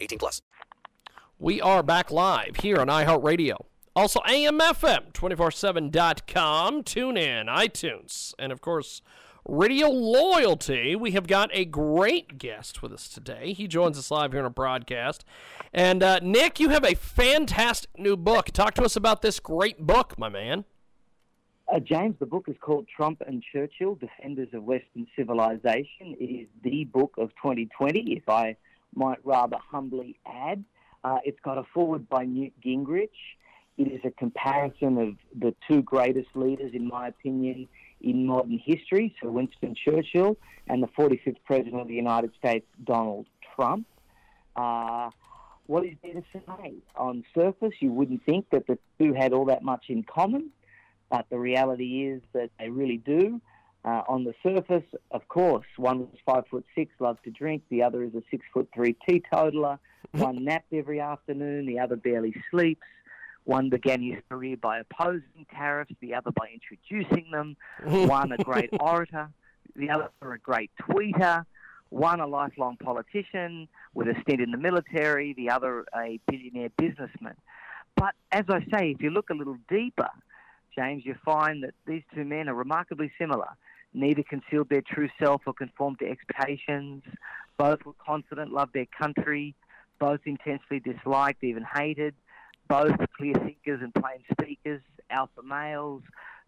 18 plus. We are back live here on iHeartRadio. Also, AMFM247.com. Tune in, iTunes, and of course, Radio Loyalty. We have got a great guest with us today. He joins us live here on a broadcast. And uh, Nick, you have a fantastic new book. Talk to us about this great book, my man. Uh, James, the book is called Trump and Churchill, Defenders of Western Civilization. It is the book of 2020, if I might rather humbly add. Uh, it's got a foreword by Newt Gingrich. It is a comparison of the two greatest leaders, in my opinion, in modern history, so Winston Churchill and the 45th President of the United States, Donald Trump. Uh, what is there to say? On surface, you wouldn't think that the two had all that much in common, but the reality is that they really do. Uh, on the surface, of course, one was five foot six, loved to drink. The other is a six foot three teetotaler. One napped every afternoon. The other barely sleeps. One began his career by opposing tariffs, the other by introducing them. One a great orator, the other a great tweeter. One a lifelong politician with a stint in the military, the other a billionaire businessman. But as I say, if you look a little deeper, James, you find that these two men are remarkably similar. Neither concealed their true self or conformed to expectations. Both were confident, loved their country. Both intensely disliked, even hated both clear thinkers and plain speakers, alpha males,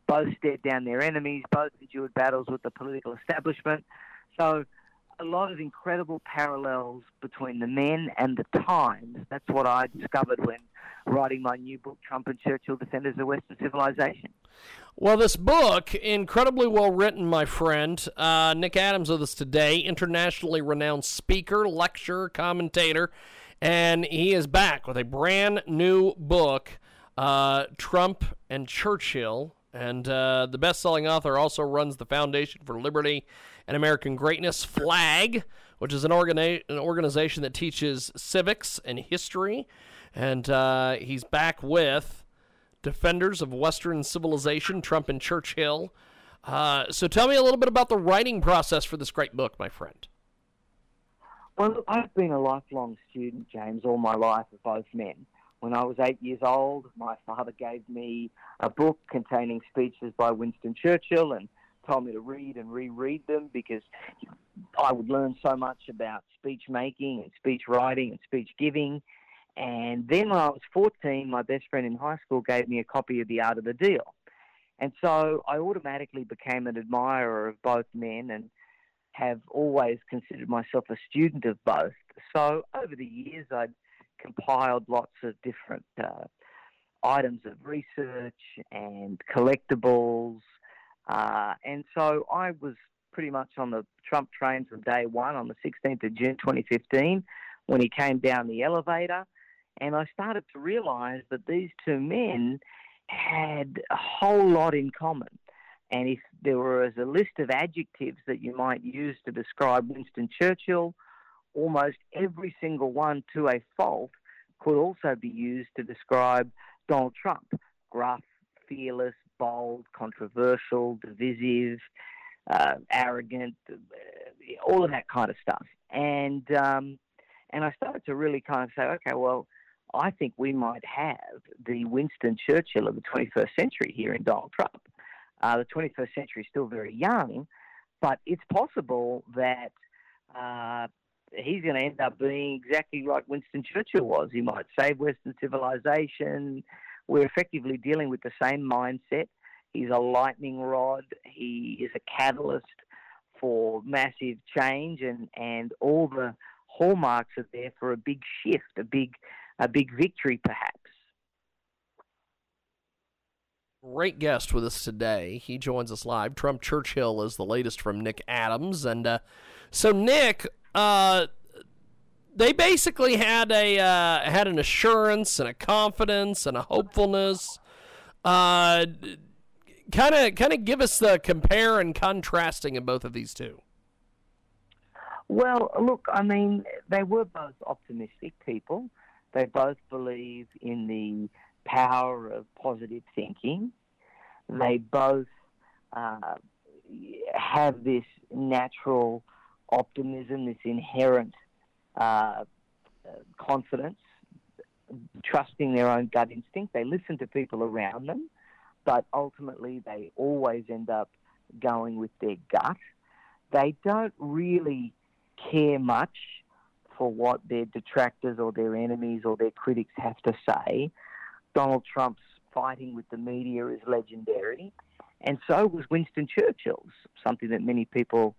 both stared down their enemies, both endured battles with the political establishment. So, a lot of incredible parallels between the men and the times. That's what I discovered when writing my new book, Trump and Churchill Defenders of Western Civilization. Well, this book, incredibly well written, my friend. Uh, Nick Adams with us today, internationally renowned speaker, lecturer, commentator and he is back with a brand new book, uh, Trump and Churchill. And uh, the best selling author also runs the Foundation for Liberty and American Greatness, FLAG, which is an, organi- an organization that teaches civics and history. And uh, he's back with Defenders of Western Civilization, Trump and Churchill. Uh, so tell me a little bit about the writing process for this great book, my friend. Well, I've been a lifelong student, James, all my life of both men. When I was eight years old, my father gave me a book containing speeches by Winston Churchill and told me to read and reread them because I would learn so much about speech making and speech writing and speech giving. And then when I was 14, my best friend in high school gave me a copy of The Art of the Deal. And so I automatically became an admirer of both men and have always considered myself a student of both. So over the years, I'd compiled lots of different uh, items of research and collectibles. Uh, and so I was pretty much on the Trump train from day one on the 16th of June 2015 when he came down the elevator. And I started to realize that these two men had a whole lot in common. And if there was a list of adjectives that you might use to describe Winston Churchill, almost every single one to a fault could also be used to describe Donald Trump gruff, fearless, bold, controversial, divisive, uh, arrogant, uh, all of that kind of stuff. And um, and I started to really kind of say, okay, well, I think we might have the Winston Churchill of the 21st century here in Donald Trump. Uh, the 21st century is still very young, but it's possible that uh, he's going to end up being exactly like Winston Churchill was. He might save Western civilization. We're effectively dealing with the same mindset. He's a lightning rod. He is a catalyst for massive change, and, and all the hallmarks are there for a big shift, a big a big victory, perhaps. Great guest with us today. He joins us live. Trump Churchill is the latest from Nick Adams. And uh, so, Nick, uh, they basically had a uh, had an assurance and a confidence and a hopefulness. Kind of kind of give us the compare and contrasting of both of these two. Well, look, I mean, they were both optimistic people. They both believe in the power of positive thinking. They both uh, have this natural optimism, this inherent uh, confidence, trusting their own gut instinct. They listen to people around them, but ultimately they always end up going with their gut. They don't really care much for what their detractors or their enemies or their critics have to say. Donald Trump's fighting with the media is legendary, and so was Winston Churchill's, something that many people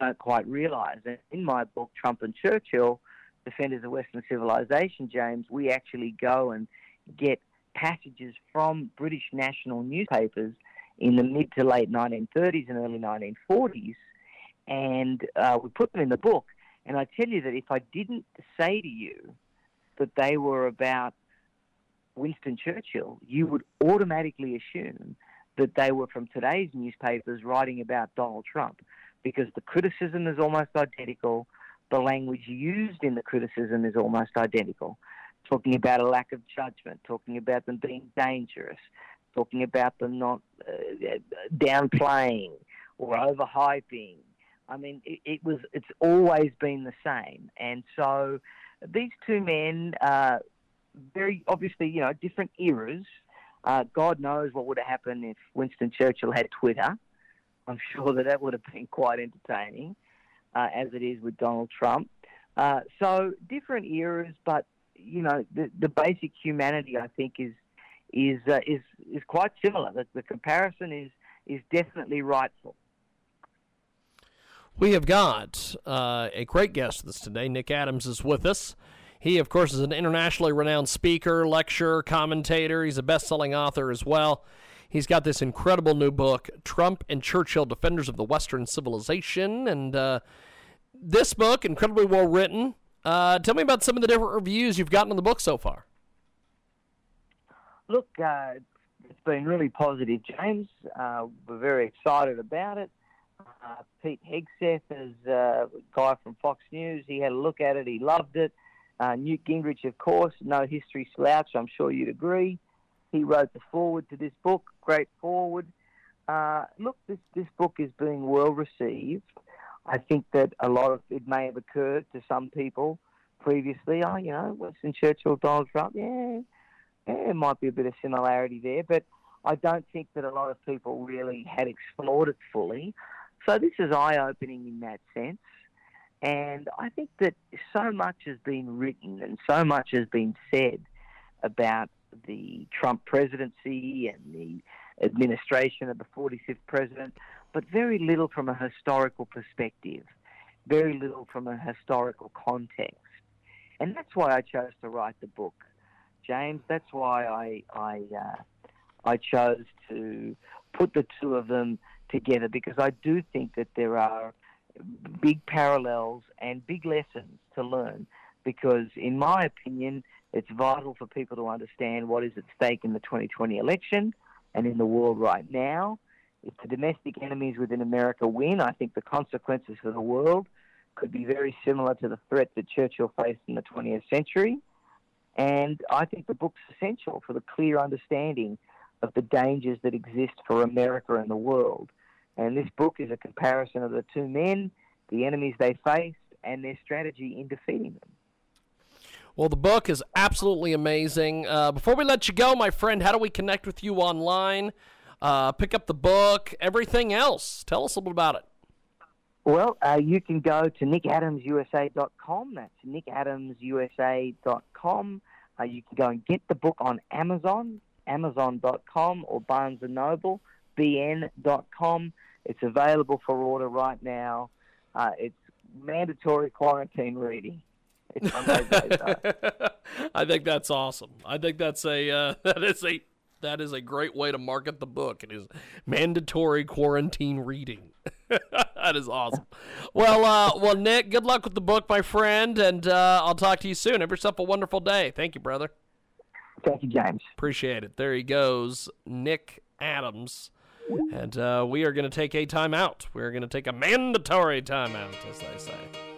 don't quite realise. And in my book, Trump and Churchill, Defenders of Western Civilization, James, we actually go and get passages from British national newspapers in the mid to late 1930s and early 1940s, and uh, we put them in the book. And I tell you that if I didn't say to you that they were about Winston Churchill, you would automatically assume that they were from today's newspapers writing about Donald Trump because the criticism is almost identical. The language used in the criticism is almost identical. Talking about a lack of judgment, talking about them being dangerous, talking about them not uh, downplaying or overhyping. I mean, it, it, was. It's always been the same, and so these two men, uh, very obviously, you know, different eras. Uh, God knows what would have happened if Winston Churchill had Twitter. I'm sure that that would have been quite entertaining, uh, as it is with Donald Trump. Uh, so different eras, but you know the, the basic humanity I think is is uh, is is quite similar. The, the comparison is is definitely rightful. We have got uh, a great guest with us today. Nick Adams is with us. He, of course, is an internationally renowned speaker, lecturer, commentator. He's a best selling author as well. He's got this incredible new book, Trump and Churchill Defenders of the Western Civilization. And uh, this book, incredibly well written. Uh, tell me about some of the different reviews you've gotten on the book so far. Look, uh, it's been really positive, James. Uh, we're very excited about it. Uh, Pete Hegseth is uh, a guy from Fox News. He had a look at it. He loved it. Newt Gingrich, of course, no history slouch. I'm sure you'd agree. He wrote the foreword to this book, great foreword. Uh, look, this, this book is being well received. I think that a lot of it may have occurred to some people previously. Oh, you know, Winston Churchill, Donald Trump, yeah, yeah, there might be a bit of similarity there, but I don't think that a lot of people really had explored it fully. So this is eye opening in that sense. And I think that so much has been written and so much has been said about the Trump presidency and the administration of the 45th president, but very little from a historical perspective, very little from a historical context. And that's why I chose to write the book, James. That's why I I uh, I chose to put the two of them together because I do think that there are big parallels and big lessons to learn. Because, in my opinion, it's vital for people to understand what is at stake in the 2020 election and in the world right now. If the domestic enemies within America win, I think the consequences for the world could be very similar to the threat that Churchill faced in the 20th century. And I think the book's essential for the clear understanding of the dangers that exist for America and the world. And this book is a comparison of the two men, the enemies they faced, and their strategy in defeating them. Well, the book is absolutely amazing. Uh, before we let you go, my friend, how do we connect with you online? Uh, pick up the book, everything else. Tell us a little about it. Well, uh, you can go to nickadamsusa.com. That's nickadamsusa.com. Uh, you can go and get the book on Amazon, amazon.com, or Barnes & Noble, bn.com. It's available for order right now. Uh, it's mandatory quarantine reading. I think that's awesome. I think that's a uh, that is a that is a great way to market the book. It is mandatory quarantine reading. that is awesome. Well, uh, well, Nick, good luck with the book, my friend, and uh, I'll talk to you soon. Have yourself a wonderful day. Thank you, brother. Thank you, James. Appreciate it. There he goes, Nick Adams. And uh, we are going to take a timeout. We're going to take a mandatory timeout, as they say.